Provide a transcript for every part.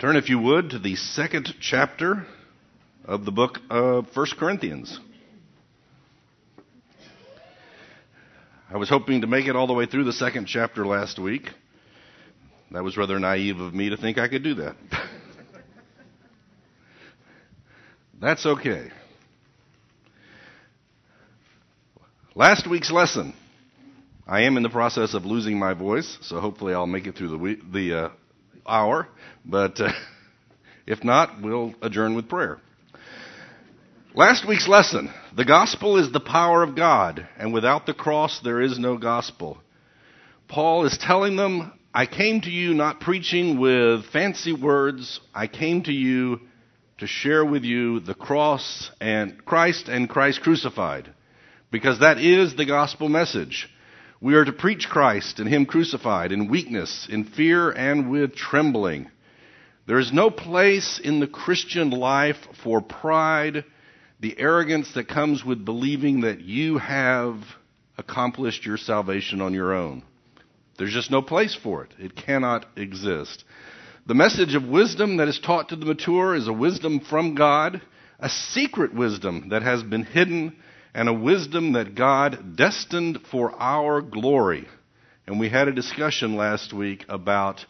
Turn, if you would, to the second chapter of the book of 1 Corinthians. I was hoping to make it all the way through the second chapter last week. That was rather naive of me to think I could do that. That's okay. Last week's lesson. I am in the process of losing my voice, so hopefully I'll make it through the, week, the uh, hour. But uh, if not, we'll adjourn with prayer. Last week's lesson the gospel is the power of God, and without the cross, there is no gospel. Paul is telling them, I came to you not preaching with fancy words, I came to you to share with you the cross and Christ and Christ crucified, because that is the gospel message. We are to preach Christ and Him crucified in weakness, in fear, and with trembling. There is no place in the Christian life for pride, the arrogance that comes with believing that you have accomplished your salvation on your own. There's just no place for it. It cannot exist. The message of wisdom that is taught to the mature is a wisdom from God, a secret wisdom that has been hidden and a wisdom that God destined for our glory. And we had a discussion last week about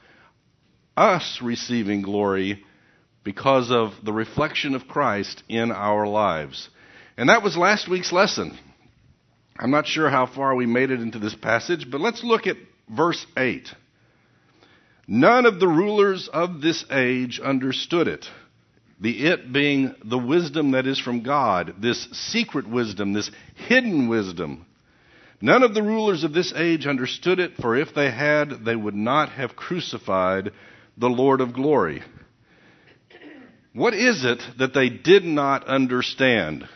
us receiving glory because of the reflection of Christ in our lives. And that was last week's lesson. I'm not sure how far we made it into this passage, but let's look at verse 8. None of the rulers of this age understood it the it being the wisdom that is from God, this secret wisdom, this hidden wisdom. None of the rulers of this age understood it, for if they had, they would not have crucified the Lord of glory. What is it that they did not understand?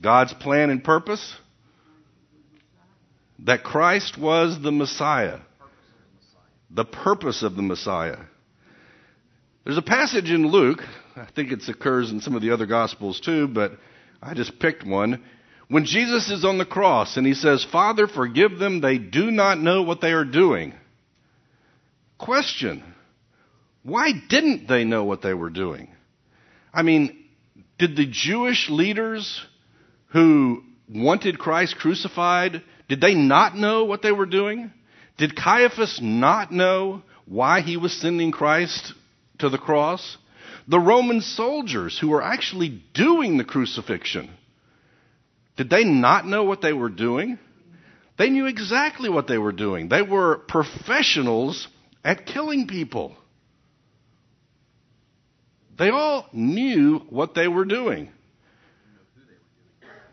God's plan and purpose? That Christ was the Messiah the purpose of the Messiah. There's a passage in Luke, I think it occurs in some of the other Gospels too, but I just picked one. When Jesus is on the cross and he says, Father, forgive them, they do not know what they are doing. Question Why didn't they know what they were doing? I mean, did the Jewish leaders who wanted Christ crucified, did they not know what they were doing? Did Caiaphas not know why he was sending Christ to the cross? The Roman soldiers who were actually doing the crucifixion, did they not know what they were doing? They knew exactly what they were doing. They were professionals at killing people. They all knew what they were doing.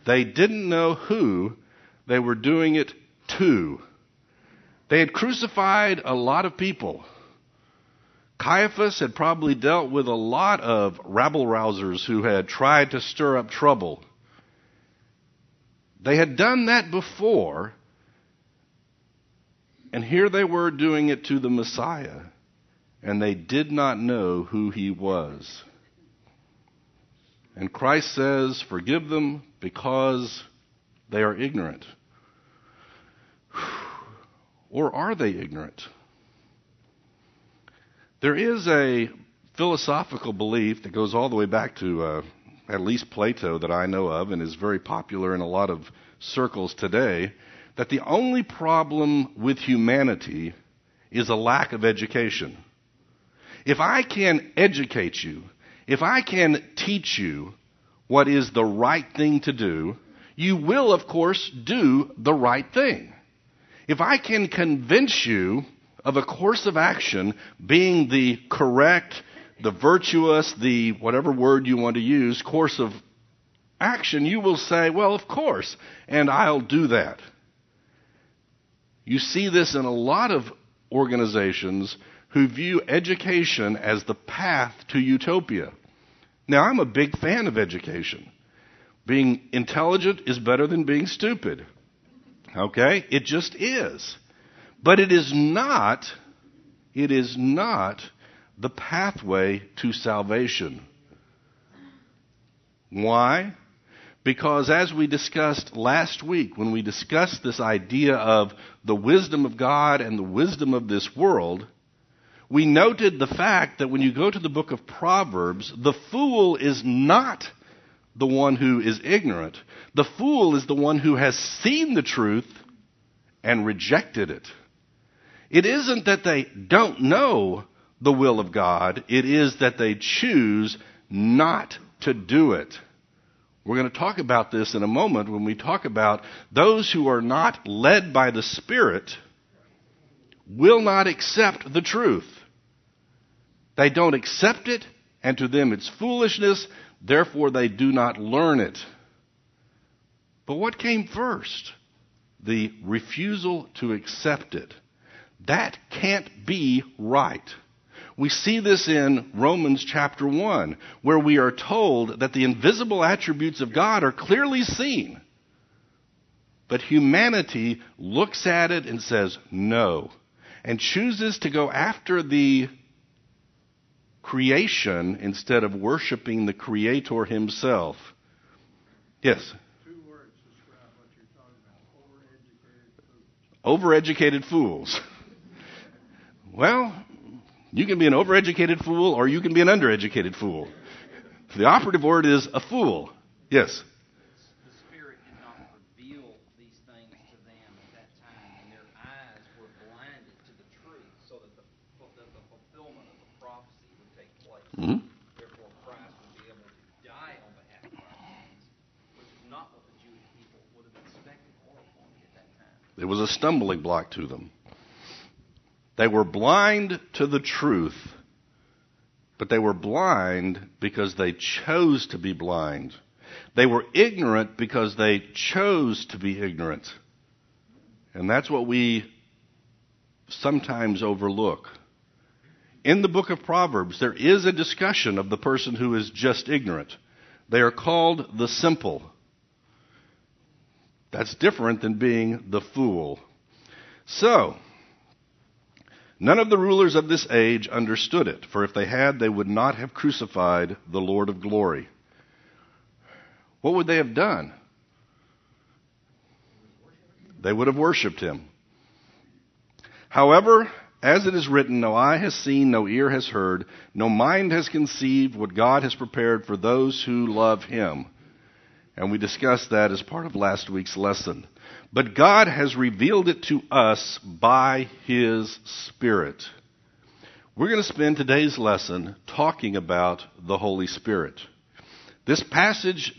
They didn't know who they were doing it to. They had crucified a lot of people. Caiaphas had probably dealt with a lot of rabble rousers who had tried to stir up trouble. They had done that before, and here they were doing it to the Messiah, and they did not know who he was. And Christ says, Forgive them because they are ignorant. Or are they ignorant? There is a philosophical belief that goes all the way back to uh, at least Plato that I know of and is very popular in a lot of circles today that the only problem with humanity is a lack of education. If I can educate you, if I can teach you what is the right thing to do, you will, of course, do the right thing. If I can convince you of a course of action being the correct, the virtuous, the whatever word you want to use, course of action, you will say, well, of course, and I'll do that. You see this in a lot of organizations who view education as the path to utopia. Now, I'm a big fan of education. Being intelligent is better than being stupid. Okay? It just is. But it is not, it is not the pathway to salvation. Why? Because as we discussed last week, when we discussed this idea of the wisdom of God and the wisdom of this world, we noted the fact that when you go to the book of Proverbs, the fool is not the one who is ignorant. The fool is the one who has seen the truth and rejected it. It isn't that they don't know the will of God, it is that they choose not to do it. We're going to talk about this in a moment when we talk about those who are not led by the Spirit will not accept the truth. They don't accept it, and to them it's foolishness, therefore they do not learn it. But what came first? The refusal to accept it. That can't be right. We see this in Romans chapter 1, where we are told that the invisible attributes of God are clearly seen. But humanity looks at it and says no, and chooses to go after the creation instead of worshiping the Creator Himself. Yes? Two words describe what you're talking about overeducated Overeducated fools. fools. Well, you can be an overeducated fool or you can be an undereducated fool. The operative word is a fool. Yes. the Spirit did not reveal these things to them at that time, and their eyes were blinded to the truth, so that the, that the fulfillment of the prophecy would take place. Mhm. Therefore, Christ would be able to die on behalf of our sins, which is not what the Jewish people would have expected or wanted at that Mm-hmm. time. It was a stumbling block to them. They were blind to the truth, but they were blind because they chose to be blind. They were ignorant because they chose to be ignorant. And that's what we sometimes overlook. In the book of Proverbs, there is a discussion of the person who is just ignorant. They are called the simple. That's different than being the fool. So, none of the rulers of this age understood it, for if they had, they would not have crucified the Lord of glory. What would they have done? They would have worshiped him. However, as it is written, no eye has seen, no ear has heard, no mind has conceived what God has prepared for those who love him. And we discussed that as part of last week's lesson. But God has revealed it to us by His Spirit. We're going to spend today's lesson talking about the Holy Spirit. This passage,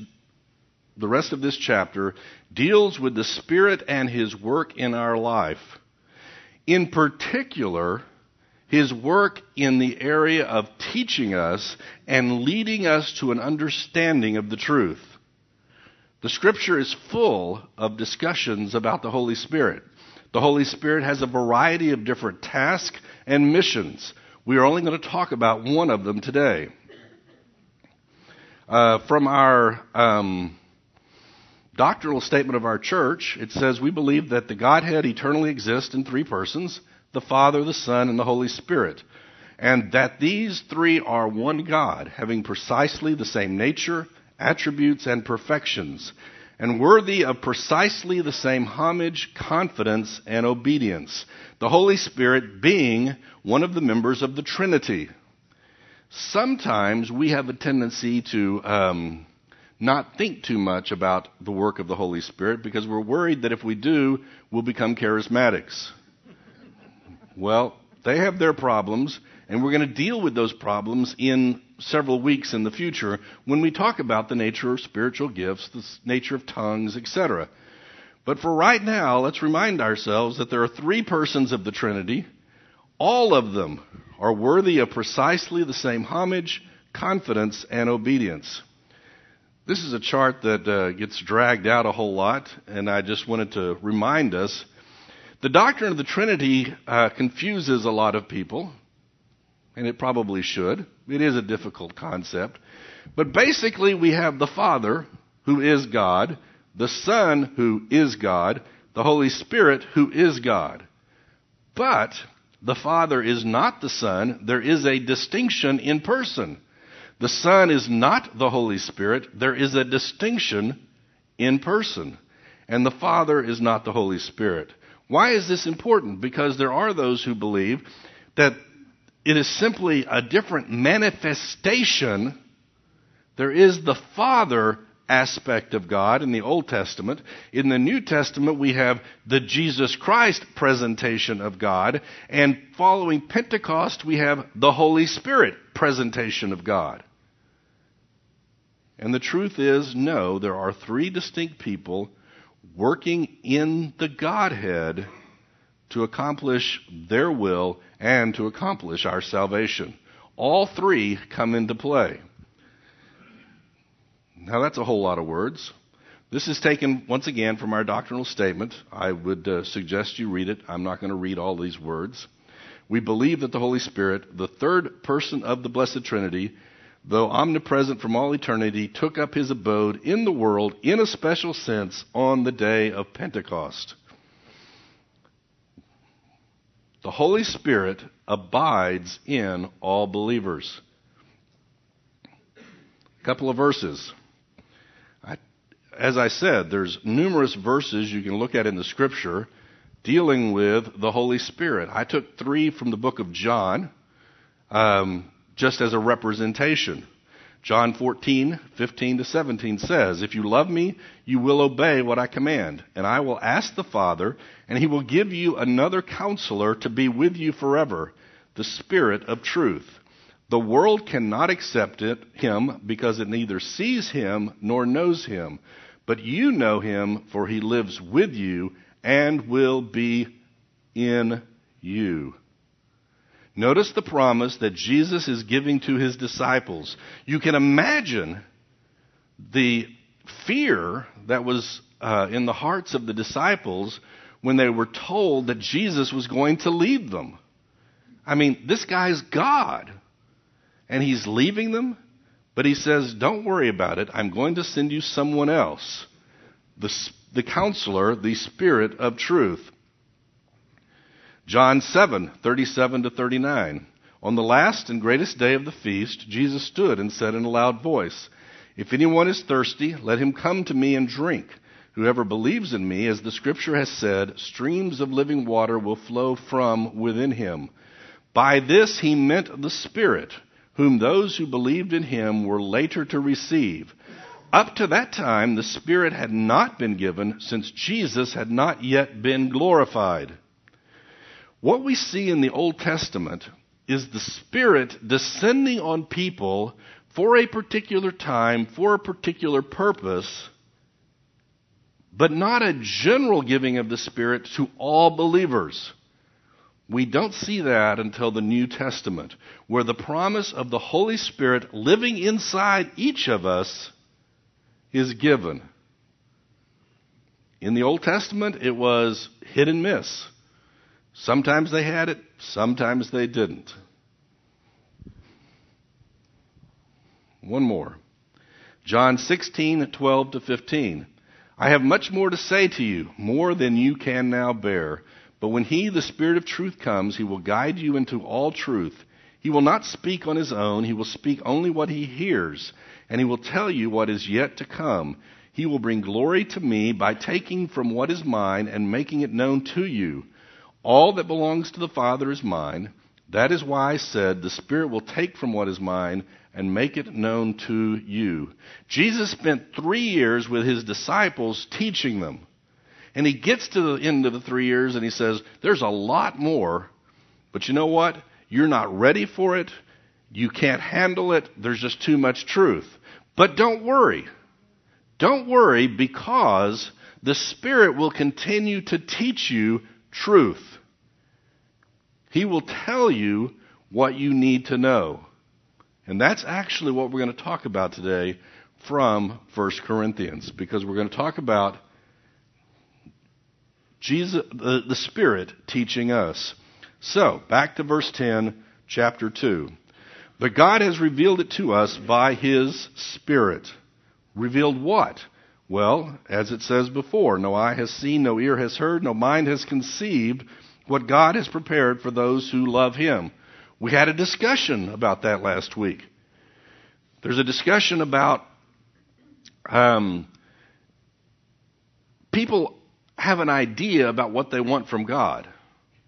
the rest of this chapter, deals with the Spirit and His work in our life. In particular, His work in the area of teaching us and leading us to an understanding of the truth. The scripture is full of discussions about the Holy Spirit. The Holy Spirit has a variety of different tasks and missions. We are only going to talk about one of them today. Uh, from our um, doctrinal statement of our church, it says we believe that the Godhead eternally exists in three persons the Father, the Son, and the Holy Spirit. And that these three are one God, having precisely the same nature, attributes, and perfections, and worthy of precisely the same homage, confidence, and obedience. The Holy Spirit being one of the members of the Trinity. Sometimes we have a tendency to um, not think too much about the work of the Holy Spirit because we're worried that if we do, we'll become charismatics. Well, they have their problems, and we're going to deal with those problems in several weeks in the future when we talk about the nature of spiritual gifts, the nature of tongues, etc. But for right now, let's remind ourselves that there are three persons of the Trinity. All of them are worthy of precisely the same homage, confidence, and obedience. This is a chart that uh, gets dragged out a whole lot, and I just wanted to remind us. The doctrine of the Trinity uh, confuses a lot of people, and it probably should. It is a difficult concept. But basically, we have the Father, who is God, the Son, who is God, the Holy Spirit, who is God. But the Father is not the Son. There is a distinction in person. The Son is not the Holy Spirit. There is a distinction in person, and the Father is not the Holy Spirit. Why is this important? Because there are those who believe that it is simply a different manifestation. There is the Father aspect of God in the Old Testament. In the New Testament, we have the Jesus Christ presentation of God. And following Pentecost, we have the Holy Spirit presentation of God. And the truth is, no, there are three distinct people working in the Godhead to accomplish their will and to accomplish our salvation. All three come into play. Now, that's a whole lot of words. This is taken once again from our doctrinal statement. I would uh, suggest you read it. I'm not going to read all these words. We believe that the Holy Spirit, the third person of the Blessed Trinity, though omnipresent from all eternity, took up his abode in the world in a special sense on the day of Pentecost. The Holy Spirit abides in all believers. A couple of verses. I, as I said, there's numerous verses you can look at in the scripture dealing with the Holy Spirit. I took three from the book of John. Um, just as a representation. John 14, 15 to 17 says, If you love me, you will obey what I command, and I will ask the Father, and he will give you another counselor to be with you forever, the Spirit of truth. The world cannot accept it, him because it neither sees him nor knows him. But you know him, for he lives with you and will be in you. Notice the promise that Jesus is giving to his disciples. You can imagine the fear that was uh, in the hearts of the disciples when they were told that Jesus was going to leave them. I mean, this guy's God, and he's leaving them, but he says, Don't worry about it. I'm going to send you someone else, the, the counselor, the Spirit of truth. John 7, 37 to 39. On the last and greatest day of the feast, Jesus stood and said in a loud voice, If anyone is thirsty, let him come to me and drink. Whoever believes in me, as the scripture has said, streams of living water will flow from within him. By this he meant the Spirit, whom those who believed in him were later to receive. Up to that time, the Spirit had not been given, since Jesus had not yet been glorified. What we see in the Old Testament is the Spirit descending on people for a particular time, for a particular purpose, but not a general giving of the Spirit to all believers. We don't see that until the New Testament, where the promise of the Holy Spirit living inside each of us is given. In the Old Testament, it was hit and miss. Sometimes they had it, sometimes they didn't. One more. John 16, 12 to 15. I have much more to say to you, more than you can now bear. But when He, the Spirit of truth, comes, He will guide you into all truth. He will not speak on His own, He will speak only what He hears, and He will tell you what is yet to come. He will bring glory to me by taking from what is mine and making it known to you. All that belongs to the Father is mine. That is why I said, The Spirit will take from what is mine and make it known to you. Jesus spent three years with his disciples teaching them. And he gets to the end of the three years and he says, There's a lot more, but you know what? You're not ready for it. You can't handle it. There's just too much truth. But don't worry. Don't worry because the Spirit will continue to teach you truth. He will tell you what you need to know. And that's actually what we're going to talk about today from 1 Corinthians, because we're going to talk about Jesus, the, the Spirit teaching us. So, back to verse 10, chapter 2. But God has revealed it to us by His Spirit. Revealed what? Well, as it says before, no eye has seen, no ear has heard, no mind has conceived what God has prepared for those who love Him. We had a discussion about that last week. There's a discussion about um, people have an idea about what they want from God.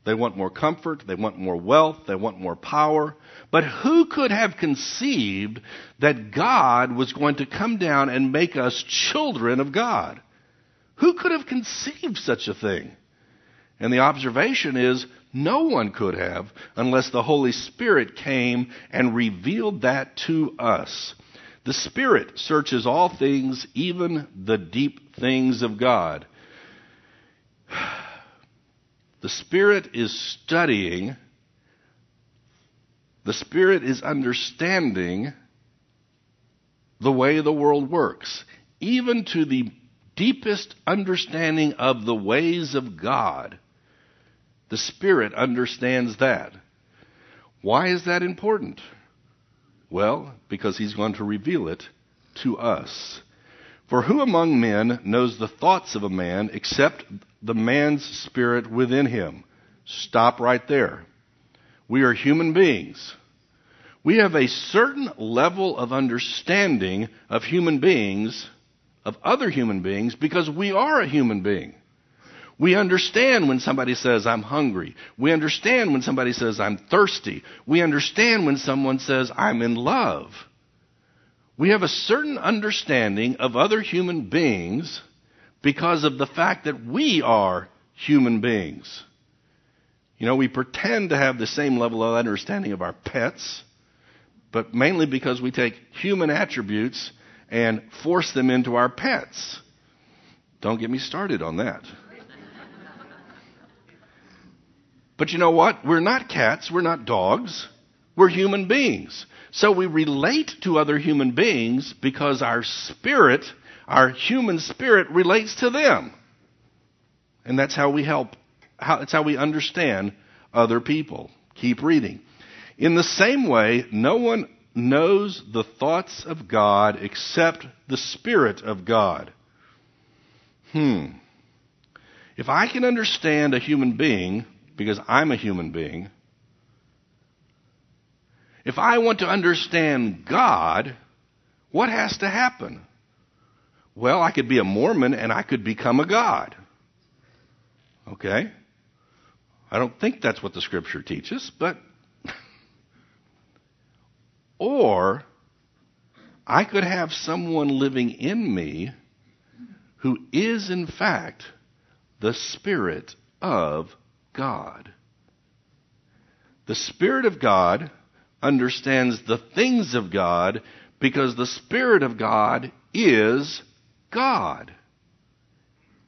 They want more comfort, they want more wealth, they want more power. But who could have conceived that God was going to come down and make us children of God? Who could have conceived such a thing? And the observation is no one could have unless the Holy Spirit came and revealed that to us. The Spirit searches all things, even the deep things of God. The Spirit is studying, the Spirit is understanding the way the world works, even to the deepest understanding of the ways of God. The Spirit understands that. Why is that important? Well, because He's going to reveal it to us. For who among men knows the thoughts of a man except the man's spirit within him? Stop right there. We are human beings. We have a certain level of understanding of human beings, of other human beings, because we are a human being. We understand when somebody says, I'm hungry. We understand when somebody says, I'm thirsty. We understand when someone says, I'm in love. We have a certain understanding of other human beings because of the fact that we are human beings. You know, we pretend to have the same level of understanding of our pets, but mainly because we take human attributes and force them into our pets. Don't get me started on that. But you know what? We're not cats, we're not dogs, we're human beings. So we relate to other human beings because our spirit, our human spirit, relates to them. And that's how we help, how, that's how we understand other people. Keep reading. In the same way, no one knows the thoughts of God except the Spirit of God. Hmm. If I can understand a human being, because I'm a human being, if I want to understand God, what has to happen? Well, I could be a Mormon and I could become a God. Okay? I don't think that's what the scripture teaches, but. or I could have someone living in me who is, in fact, the Spirit of God. The Spirit of God understands the things of God because the Spirit of God is God.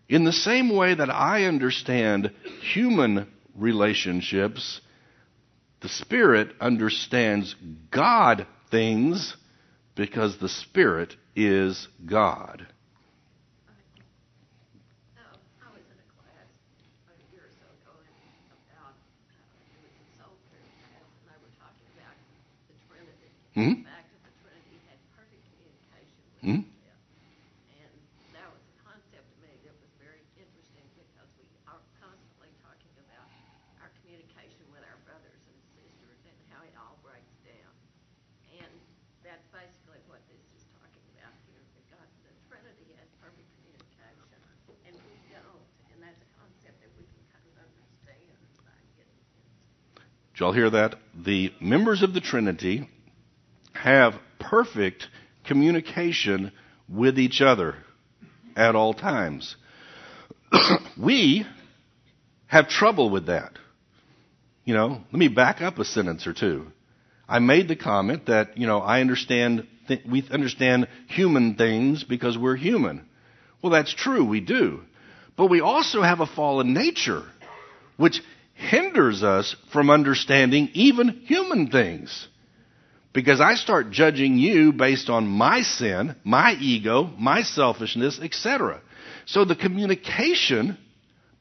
In the same way that I understand human relationships, the Spirit understands God things because the Spirit is God. Hmm? into. Did y'all hear that? The members of the Trinity have perfect communication with each other at all times. we have trouble with that. You know, let me back up a sentence or two. I made the comment that, you know, I understand, th- we understand human things because we're human. Well, that's true, we do. But we also have a fallen nature, which hinders us from understanding even human things. Because I start judging you based on my sin, my ego, my selfishness, etc. So the communication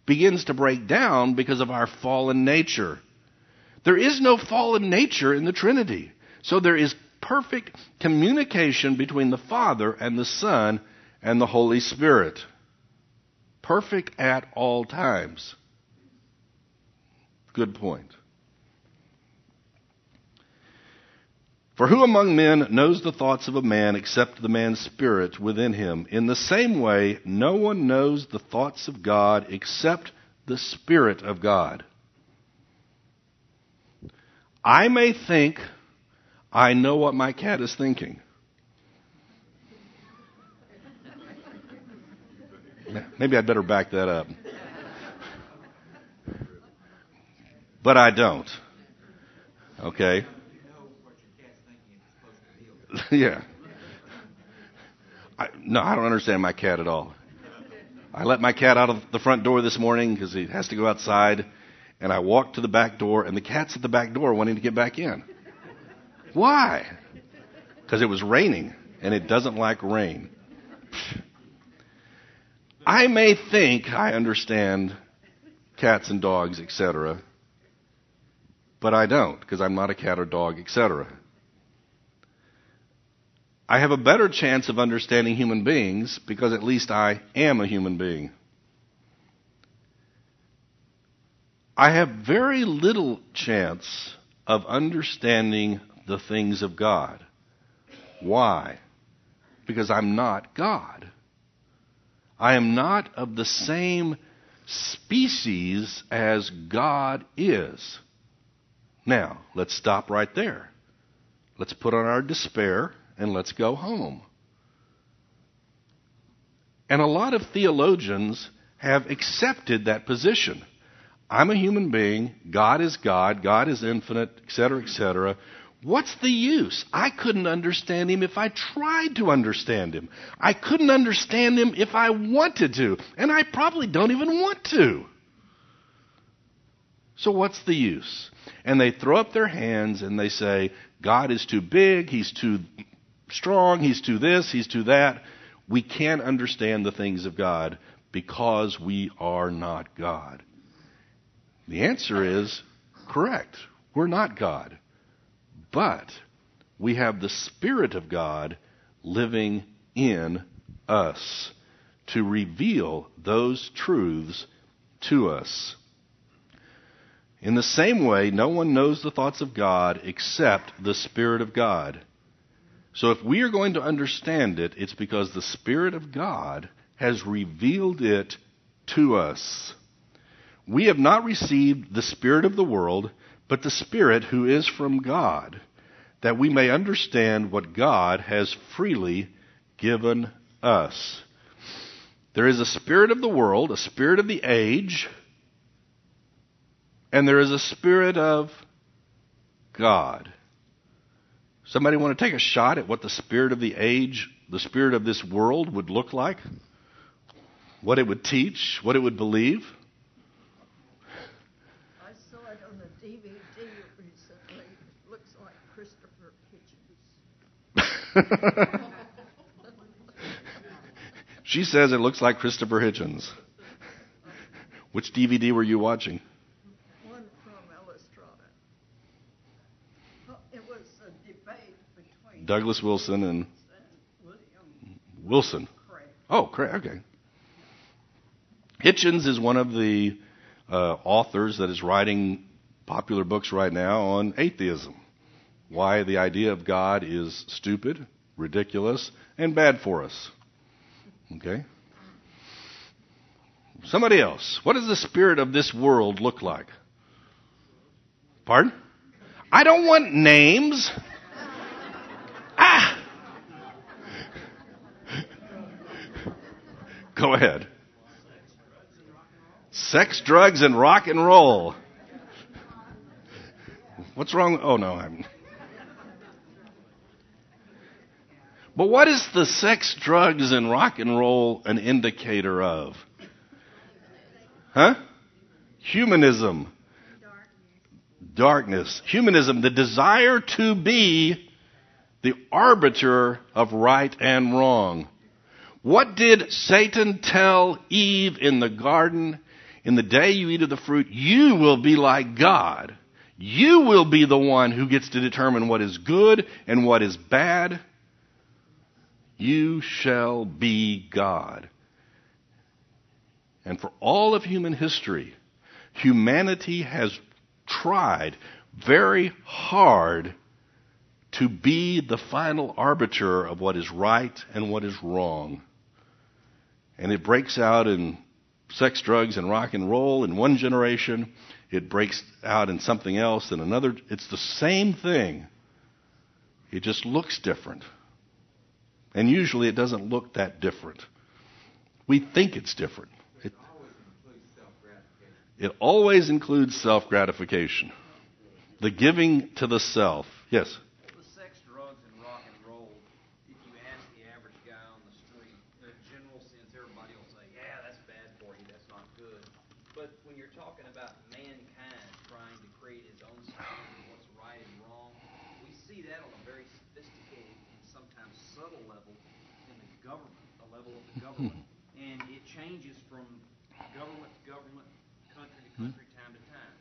begins to break down because of our fallen nature. There is no fallen nature in the Trinity. So there is perfect communication between the Father and the Son and the Holy Spirit. Perfect at all times. Good point. For who among men knows the thoughts of a man except the man's spirit within him? In the same way, no one knows the thoughts of God except the Spirit of God. I may think I know what my cat is thinking. Maybe I'd better back that up. But I don't. Okay? yeah. I, no, I don't understand my cat at all. I let my cat out of the front door this morning because he has to go outside, and I walked to the back door, and the cat's at the back door wanting to get back in. Why? Because it was raining, and it doesn't like rain. I may think I understand cats and dogs, etc., but I don't because I'm not a cat or dog, etc. I have a better chance of understanding human beings because at least I am a human being. I have very little chance of understanding the things of God. Why? Because I'm not God. I am not of the same species as God is. Now, let's stop right there. Let's put on our despair and let's go home. And a lot of theologians have accepted that position. I'm a human being, God is God, God is infinite, etc., etc. What's the use? I couldn't understand him if I tried to understand him. I couldn't understand him if I wanted to, and I probably don't even want to. So what's the use? And they throw up their hands and they say, God is too big, he's too strong, he's too this, he's too that. We can't understand the things of God because we are not God. The answer is correct. We're not God. But we have the Spirit of God living in us to reveal those truths to us. In the same way, no one knows the thoughts of God except the Spirit of God. So if we are going to understand it, it's because the Spirit of God has revealed it to us. We have not received the Spirit of the world, but the Spirit who is from God, that we may understand what God has freely given us. There is a spirit of the world, a spirit of the age, and there is a spirit of God. Somebody want to take a shot at what the spirit of the age, the spirit of this world would look like? What it would teach, what it would believe? I saw it on the DVD recently. It looks like Christopher Hitchens. she says it looks like Christopher Hitchens. Which DVD were you watching? One from Illustrata. Well, It was a debate between Douglas Wilson and Wilson. Oh, correct. Okay. Hitchens is one of the uh, authors that is writing popular books right now on atheism. Why the idea of God is stupid, ridiculous, and bad for us. Okay? Somebody else. What does the spirit of this world look like? Pardon? I don't want names. Ah! Go ahead. Sex, drugs, and rock and roll. What's wrong? Oh, no, I'm. But what is the sex, drugs, and rock and roll an indicator of? Huh? Humanism. Darkness. Humanism, the desire to be the arbiter of right and wrong. What did Satan tell Eve in the garden? In the day you eat of the fruit, you will be like God. You will be the one who gets to determine what is good and what is bad. You shall be God. And for all of human history, humanity has tried very hard to be the final arbiter of what is right and what is wrong. And it breaks out in sex, drugs, and rock and roll in one generation. It breaks out in something else in another. It's the same thing. It just looks different. And usually it doesn't look that different. We think it's different. It, it always includes self gratification. The giving to the self. Yes? The sex, drugs, and rock and roll, if you ask the average guy on the street, in a general sense, everybody will say, yeah, that's bad for you, that's not good. But when you're talking about mankind trying to create his own standard of what's right and wrong, we see that on a very sophisticated and sometimes subtle level in the government, the level of the government. and it changes from government to government, country to country, time to time.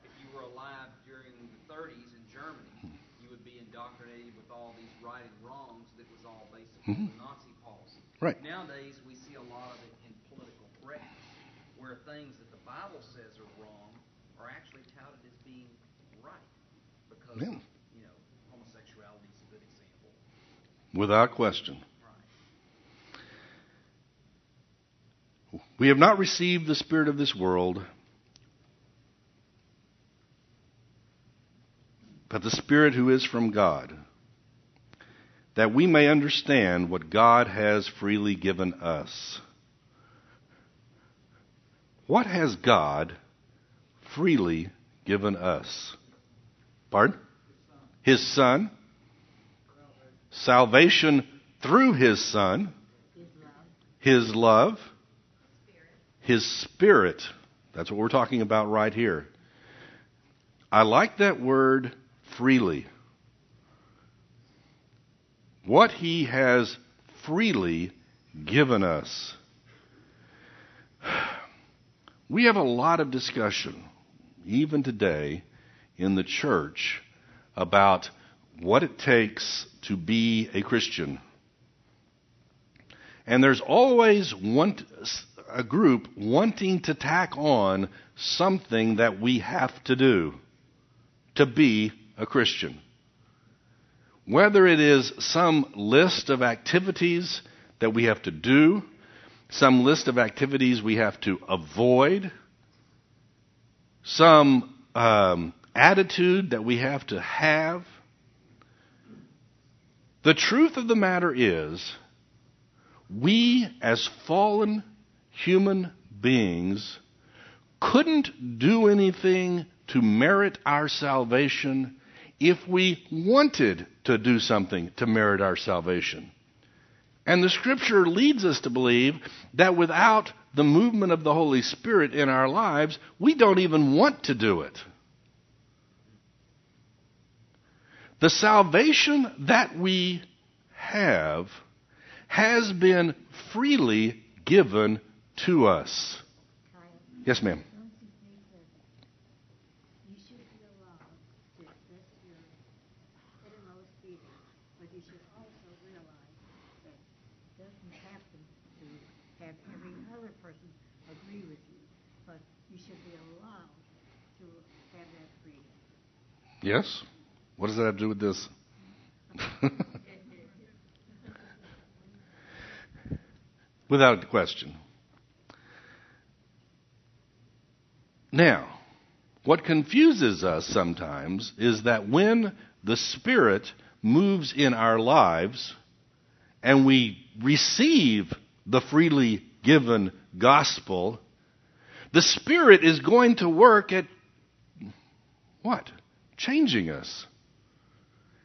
If you were alive during the 30s in Germany, you would be indoctrinated with all these right and wrongs that was all basically Mhm. the Nazi policy. Right. Nowadays, we see a lot of it in political correctness, where things that the Bible says are wrong are actually touted as being right, because Yeah. you know homosexuality is a good example. Without question. We have not received the Spirit of this world, but the Spirit who is from God, that we may understand what God has freely given us. What has God freely given us? Pardon? His Son. Salvation through His Son. His love. His Spirit. That's what we're talking about right here. I like that word freely. What He has freely given us. We have a lot of discussion, even today, in the church about what it takes to be a Christian. And there's always a group wanting to tack on something that we have to do to be a Christian. Whether it is some list of activities that we have to do, some list of activities we have to avoid, some um, attitude that we have to have. The truth of the matter is, we as fallen human beings couldn't do anything to merit our salvation if we wanted to do something to merit our salvation. And the scripture leads us to believe that without the movement of the Holy Spirit in our lives, we don't even want to do it. The salvation that we have has been freely given to us. Yes, ma'am. Don't you think that you should be allowed to express your innermost feelings, but you should also realize that it doesn't happen to have every other person agree with you, but you should be allowed to have that freedom. Yes? What does that have to do with this? Without question. Now, what confuses us sometimes is that when the Spirit moves in our lives and we receive the freely given gospel, the Spirit is going to work at what? Changing us.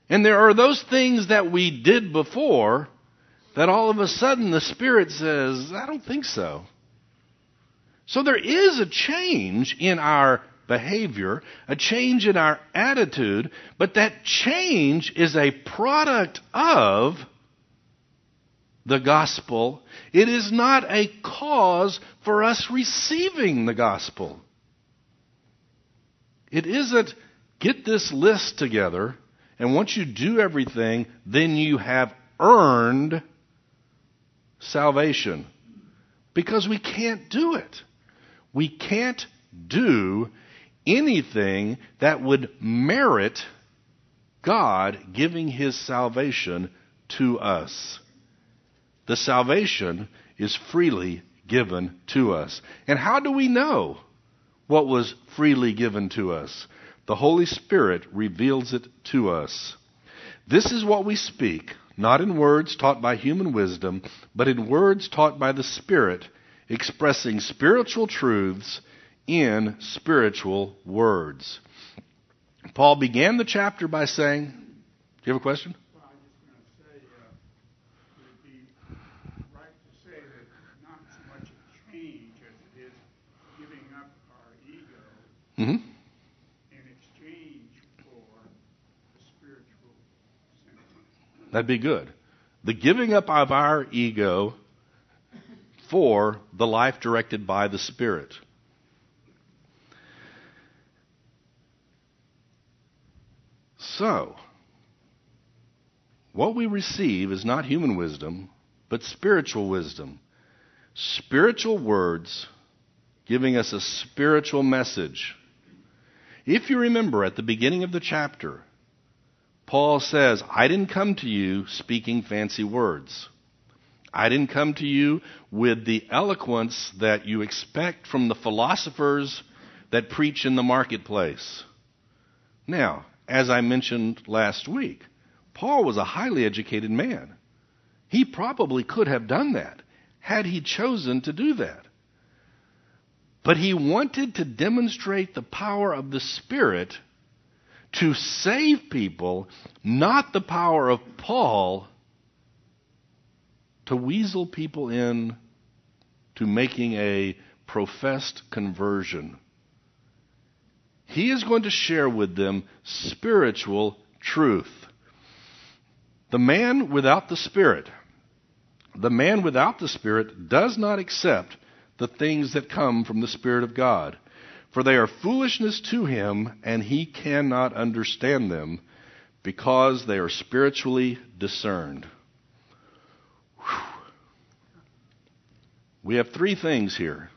And there are those things that we did before that all of a sudden the Spirit says, I don't think so. So there is a change in our behavior, a change in our attitude, but that change is a product of the gospel. It is not a cause for us receiving the gospel. It isn't get this list together, and once you do everything, then you have earned salvation. Because we can't do it. We can't do anything that would merit God giving his salvation to us. The salvation is freely given to us. And how do we know what was freely given to us? The Holy Spirit reveals it to us. This is what we speak, not in words taught by human wisdom, but in words taught by the Spirit, expressing spiritual truths in spiritual words. Paul began the chapter by saying, Do you have a question? Well, I was just gonna say, uh, would it be right to say that not so much a change as it is giving up our ego Mm-hmm. in exchange for the spiritual sense? That'd be good. The giving up of our ego for the life directed by the Spirit. So, what we receive is not human wisdom, but spiritual wisdom. Spiritual words giving us a spiritual message. If you remember at the beginning of the chapter, Paul says, I didn't come to you speaking fancy words. I didn't come to you with the eloquence that you expect from the philosophers that preach in the marketplace. Now, as I mentioned last week, Paul was a highly educated man. He probably could have done that had he chosen to do that. But he wanted to demonstrate the power of the Spirit to save people, not the power of Paul to weasel people in to making a professed conversion. He is going to share with them spiritual truth. The man without the Spirit, the man without the Spirit does not accept the things that come from the Spirit of God, for they are foolishness to him, and he cannot understand them because they are spiritually discerned. Whew. We have three things here.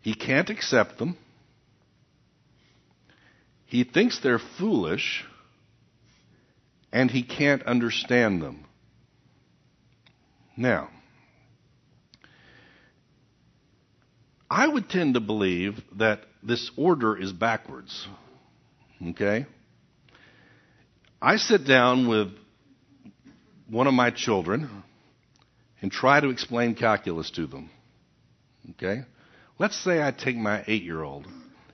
He can't accept them. He thinks they're foolish, and he can't understand them. Now, I would tend to believe that this order is backwards. Okay? I sit down with one of my children and try to explain calculus to them. Okay? Let's say I take my eight year old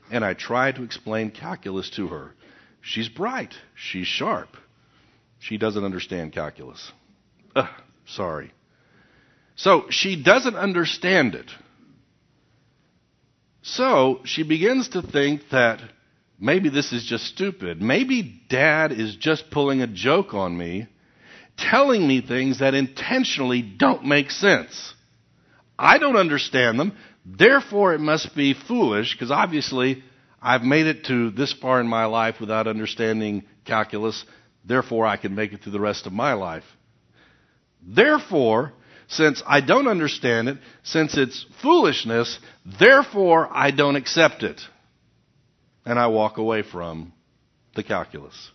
and I try to explain calculus to her. She's bright. She's sharp. She doesn't understand calculus. Ugh, sorry. So she doesn't understand it. So she begins to think that maybe this is just stupid. Maybe dad is just pulling a joke on me, telling me things that intentionally don't make sense. I don't understand them, therefore it must be foolish, because obviously I've made it to this far in my life without understanding calculus, therefore I can make it through the rest of my life. Therefore, since I don't understand it, since it's foolishness, therefore I don't accept it. And I walk away from the calculus.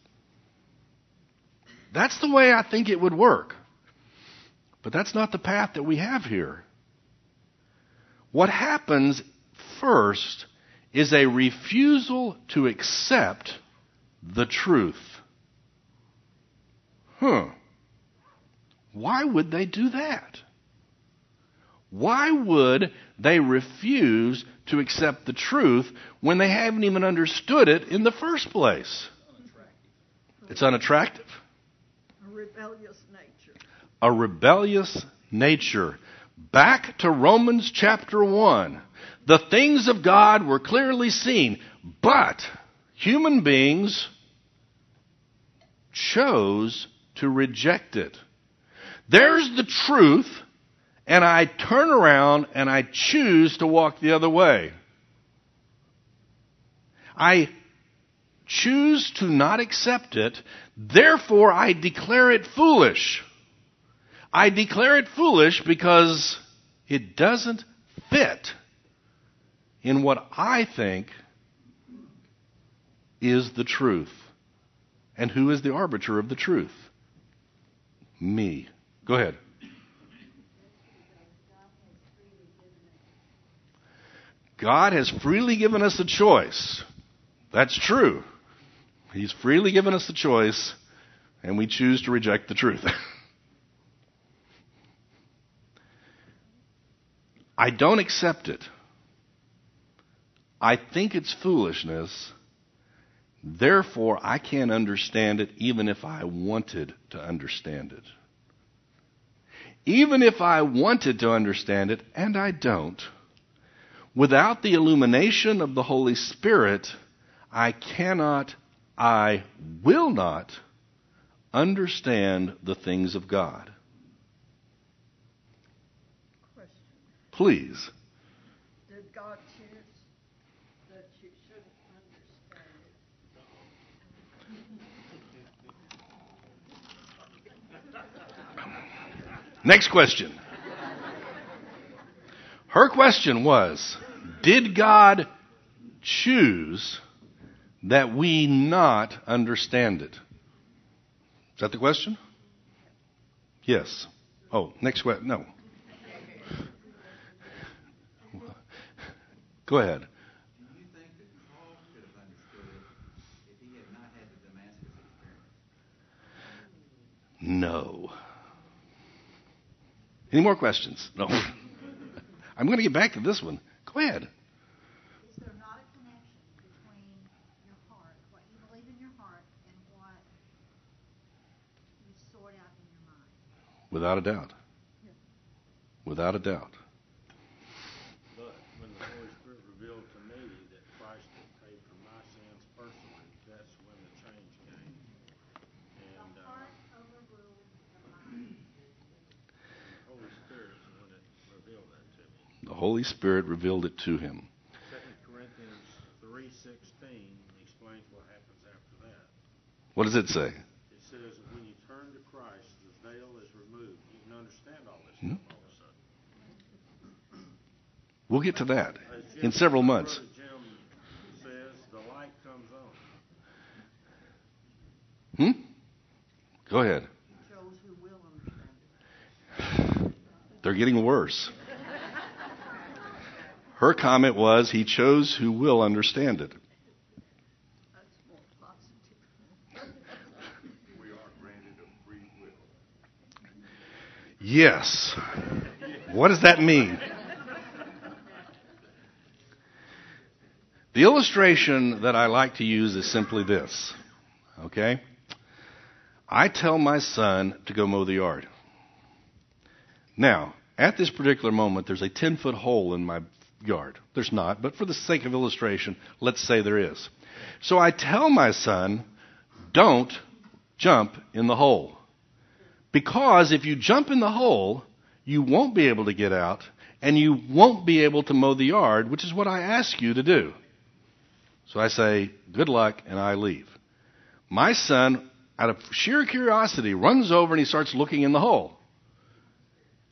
That's the way I think it would work. But that's not the path that we have here. What happens first is a refusal to accept the truth. Huh. Why would they do that? Why would they refuse to accept the truth when they haven't even understood it in the first place? It's unattractive. A rebellious nature. A rebellious nature. Back to Romans chapter 1. The things of God were clearly seen, but human beings chose to reject it. There's the truth, and I turn around and I choose to walk the other way. I choose to not accept it, therefore I declare it foolish. I declare it foolish because it doesn't fit in what I think is the truth. And who is the arbiter of the truth? Me. Go ahead. God has freely given us a choice. That's true. He's freely given us the choice, and we choose to reject the truth. I don't accept it. I think it's foolishness. Therefore, I can't understand it even if I wanted to understand it. Even if I wanted to understand it, and I don't, without the illumination of the Holy Spirit, I cannot, I will not understand the things of God. Please. did God choose that you shouldn't understand it? Next question. Her question was Did God choose that we not understand it? Is that the question? Yes. Oh, next question. No. Go ahead. Do you think that Paul could have understood it if he had not had the Damascus experience? No. Any more questions? No. I'm going to get back to this one. Go ahead. Is there not a connection between your heart, what you believe in your heart, and what you sort out in your mind? Without a doubt. Without a doubt. But when the Holy Spirit revealed to me that Christ had paid for my sins personally, that's when the change came. And The uh, heart overruled the mind. the Holy Spirit is when it revealed that to me. The Holy Spirit revealed it to him. Second Corinthians three sixteen explains what happens after that. What does it say? It says that when you turn to Christ, the veil is removed. You can understand all this Hmm? all of a sudden. We'll get to that in several months. brother Jim says the light comes on. Hmm? Go ahead. He chose who will understand it. They're getting worse. Her comment was, He chose who will understand it. Yes. What does that mean? The illustration that I like to use is simply this. Okay? I tell my son to go mow the yard. Now, at this particular moment, there's a 10 foot hole in my yard. There's not, but for the sake of illustration, let's say there is. So I tell my son, don't jump in the hole. Because if you jump in the hole, you won't be able to get out, and you won't be able to mow the yard, which is what I ask you to do. So I say, good luck, and I leave. My son, out of sheer curiosity, runs over and he starts looking in the hole.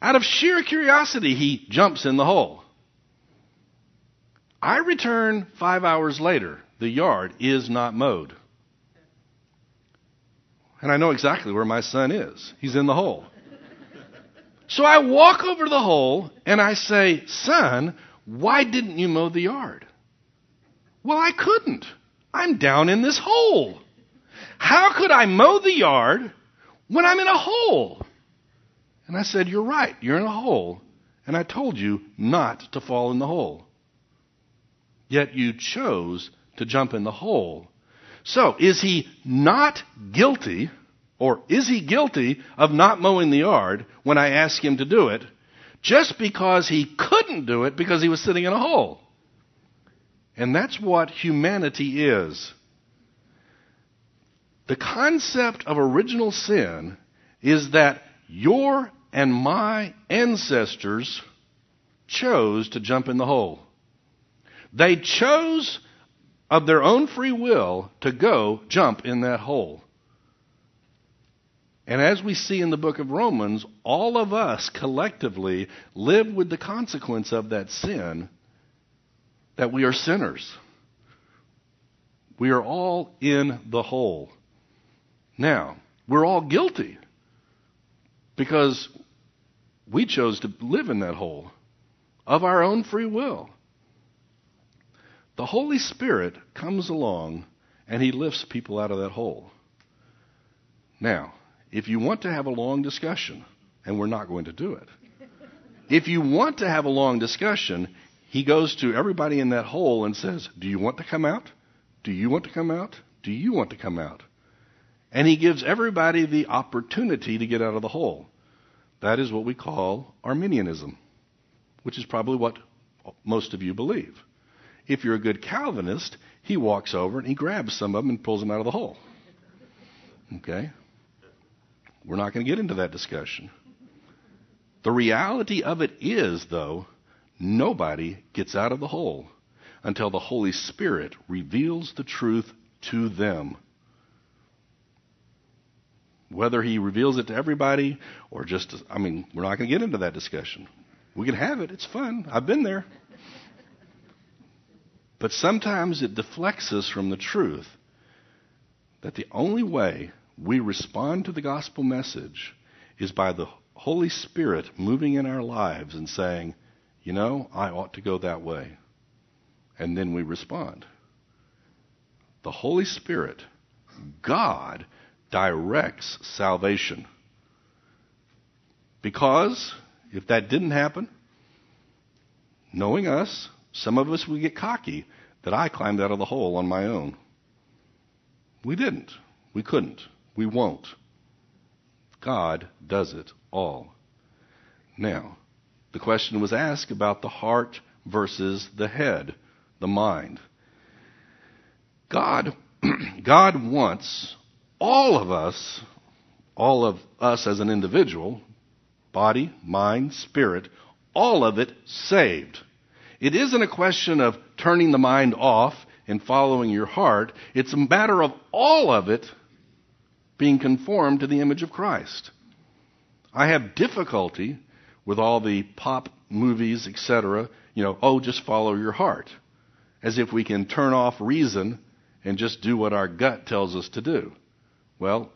Out of sheer curiosity, he jumps in the hole. I return five hours later. The yard is not mowed. And I know exactly where my son is. He's in the hole. So I walk over to the hole and I say, Son, why didn't you mow the yard? Well, I couldn't. I'm down in this hole. How could I mow the yard when I'm in a hole? And I said, You're right. You're in a hole. And I told you not to fall in the hole. Yet you chose to jump in the hole. So, is he not guilty, or is he guilty of not mowing the yard when I ask him to do it, just because he couldn't do it because he was sitting in a hole? And that's what humanity is. The concept of original sin is that your and my ancestors chose to jump in the hole. They chose of their own free will to go jump in that hole. And as we see in the book of Romans, all of us collectively live with the consequence of that sin that we are sinners. We are all in the hole. Now, we're all guilty because we chose to live in that hole of our own free will. The Holy Spirit comes along and he lifts people out of that hole. Now, if you want to have a long discussion, and we're not going to do it, if you want to have a long discussion, he goes to everybody in that hole and says, Do you want to come out? Do you want to come out? Do you want to come out? And he gives everybody the opportunity to get out of the hole. That is what we call Arminianism, which is probably what most of you believe. If you're a good Calvinist, he walks over and he grabs some of them and pulls them out of the hole. Okay? We're not going to get into that discussion. The reality of it is, though, nobody gets out of the hole until the Holy Spirit reveals the truth to them. Whether he reveals it to everybody or just, I mean, we're not going to get into that discussion. We can have it, it's fun. I've been there. But sometimes it deflects us from the truth that the only way we respond to the gospel message is by the Holy Spirit moving in our lives and saying, you know, I ought to go that way. And then we respond. The Holy Spirit, God, directs salvation. Because if that didn't happen, knowing us, some of us would get cocky that I climbed out of the hole on my own. We didn't. We couldn't. We won't. God does it all. Now, the question was asked about the heart versus the head, the mind. God, God wants all of us, all of us as an individual, body, mind, spirit, all of it saved. It isn't a question of turning the mind off and following your heart. It's a matter of all of it being conformed to the image of Christ. I have difficulty with all the pop movies, etc. You know, oh, just follow your heart. As if we can turn off reason and just do what our gut tells us to do. Well,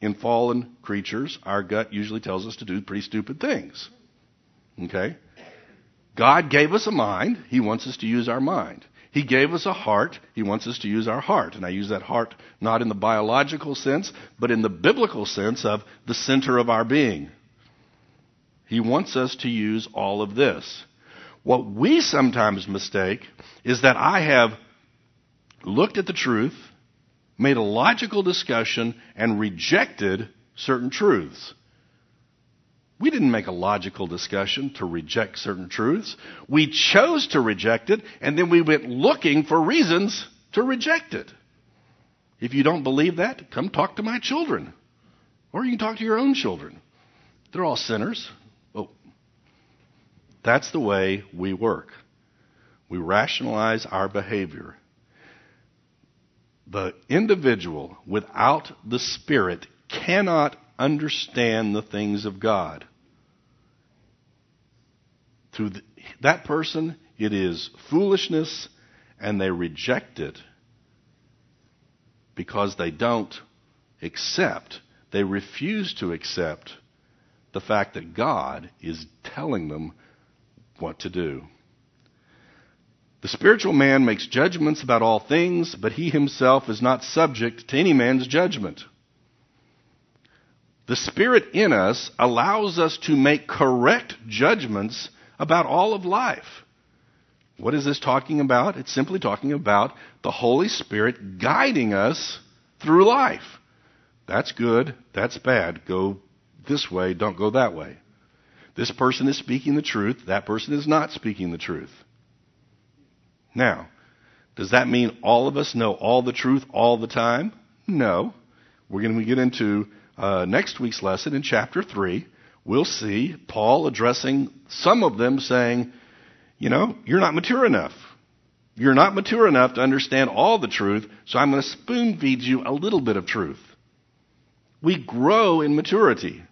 in fallen creatures, our gut usually tells us to do pretty stupid things. Okay? God gave us a mind. He wants us to use our mind. He gave us a heart. He wants us to use our heart. And I use that heart not in the biological sense, but in the biblical sense of the center of our being. He wants us to use all of this. What we sometimes mistake is that I have looked at the truth, made a logical discussion, and rejected certain truths. We didn't make a logical discussion to reject certain truths. We chose to reject it, and then we went looking for reasons to reject it. If you don't believe that, come talk to my children. Or you can talk to your own children. They're all sinners. Oh. That's the way we work. We rationalize our behavior. The individual without the Spirit cannot understand the things of God. To that person, it is foolishness, and they reject it because they don't accept, they refuse to accept the fact that God is telling them what to do. The spiritual man makes judgments about all things, but he himself is not subject to any man's judgment. The Spirit in us allows us to make correct judgments about all of life. What is this talking about? It's simply talking about the Holy Spirit guiding us through life. That's good. That's bad. Go this way. Don't go that way. This person is speaking the truth. That person is not speaking the truth. Now, does that mean all of us know all the truth all the time? No. We're going to get into uh, next week's lesson in chapter 3, we'll see Paul addressing some of them saying, you know, you're not mature enough. You're not mature enough to understand all the truth, so I'm going to spoon feed you a little bit of truth. We grow in maturity.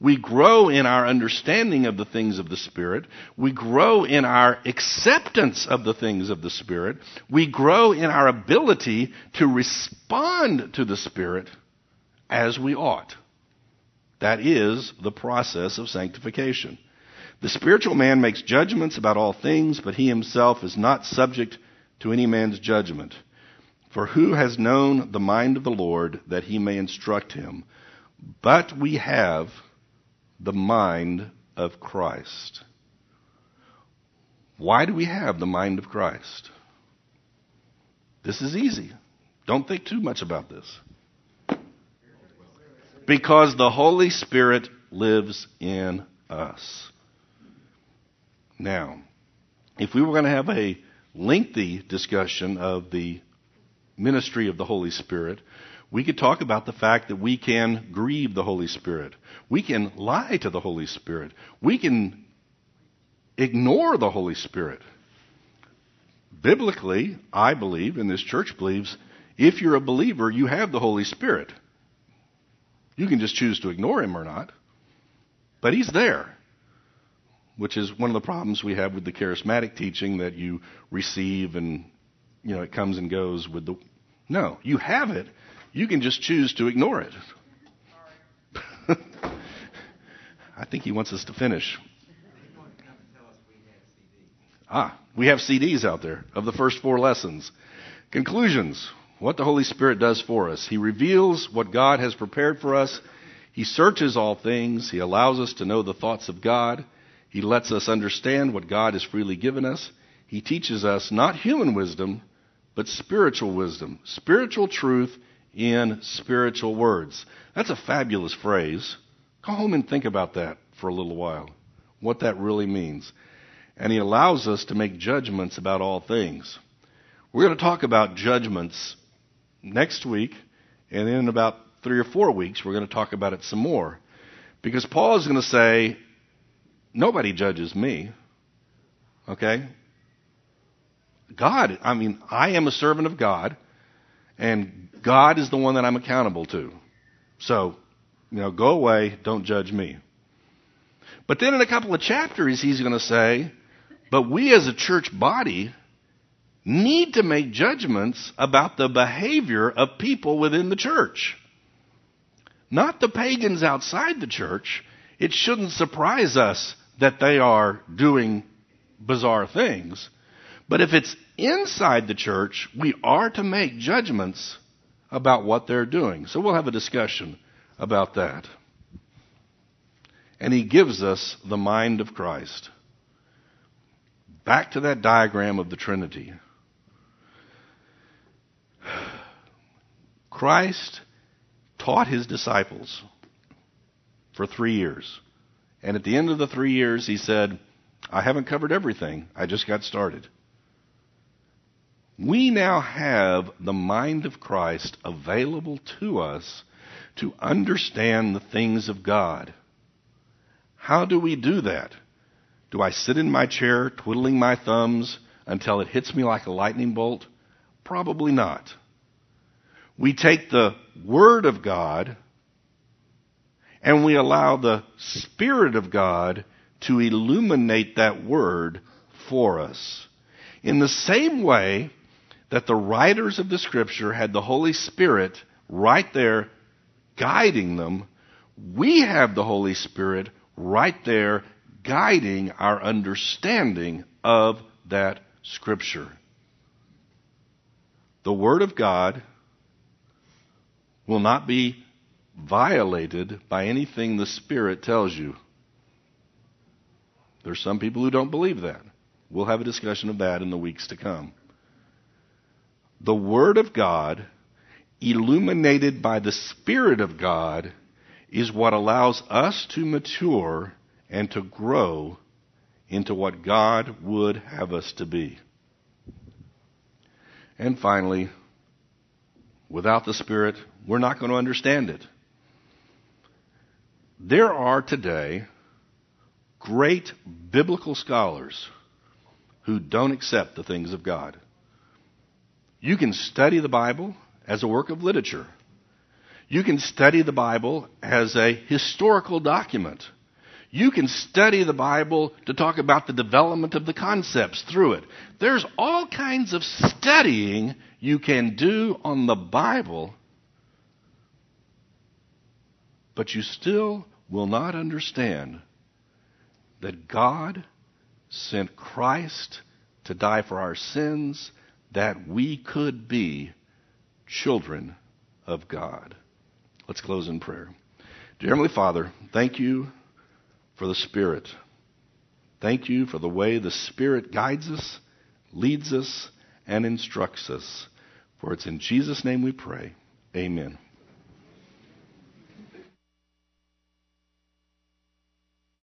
We grow in our understanding of the things of the Spirit. We grow in our acceptance of the things of the Spirit. We grow in our ability to respond to the Spirit as we ought. That is the process of sanctification. The spiritual man makes judgments about all things, but he himself is not subject to any man's judgment. For who has known the mind of the Lord that he may instruct him? But we have the mind of Christ. Why do we have the mind of Christ? This is easy. Don't think too much about this. Because the Holy Spirit lives in us. Now, if we were going to have a lengthy discussion of the ministry of the Holy Spirit, we could talk about the fact that we can grieve the Holy Spirit. We can lie to the Holy Spirit. We can ignore the Holy Spirit. Biblically, I believe, and this church believes, if you're a believer, you have the Holy Spirit. You can just choose to ignore him or not. But he's there, which is one of the problems we have with the charismatic teaching that you receive and, you know, it comes and goes with the. No, you have it. You can just choose to ignore it. I think he wants us to finish. Ah, we have CDs out there of the first four lessons. Conclusions what the Holy Spirit does for us. He reveals what God has prepared for us. He searches all things. He allows us to know the thoughts of God. He lets us understand what God has freely given us. He teaches us not human wisdom, but spiritual wisdom, spiritual truth in spiritual words. That's a fabulous phrase. Go home and think about that for a little while, what that really means. And He allows us to make judgments about all things. We're going to talk about judgments next week, and then in about three or four weeks, we're going to talk about it some more. Because Paul is going to say, nobody judges me. Okay? God, I mean, I am a servant of God, and God is the one that I'm accountable to. So, you know, go away, don't judge me. But then in a couple of chapters, he's going to say, but we as a church body need to make judgments about the behavior of people within the church. Not the pagans outside the church. It shouldn't surprise us that they are doing bizarre things. But if it's inside the church, we are to make judgments about what they're doing. So we'll have a discussion about that. And he gives us the mind of Christ. Back to that diagram of the Trinity. Christ taught his disciples for three years. And at the end of the three years, he said, I haven't covered everything. I just got started. We now have the mind of Christ available to us to understand the things of God. How do we do that? Do I sit in my chair twiddling my thumbs until it hits me like a lightning bolt? Probably not. We take the Word of God and we allow the Spirit of God to illuminate that Word for us. In the same way that the writers of the Scripture had the Holy Spirit right there guiding them, we have the Holy Spirit right there guiding our understanding of that Scripture. The Word of God will not be violated by anything the Spirit tells you. There's some people who don't believe that. We'll have a discussion of that in the weeks to come. The Word of God, illuminated by the Spirit of God, is what allows us to mature and to grow into what God would have us to be. And finally, without the Spirit, we're not going to understand it. There are today great biblical scholars who don't accept the things of God. You can study the Bible as a work of literature. You can study the Bible as a historical document. You can study the Bible to talk about the development of the concepts through it. There's all kinds of studying you can do on the Bible but you still will not understand that God sent Christ to die for our sins that we could be children of God. Let's close in prayer. Dear Heavenly Father, thank you for the Spirit. Thank you for the way the Spirit guides us, leads us, and instructs us. For it's in Jesus' name we pray. Amen.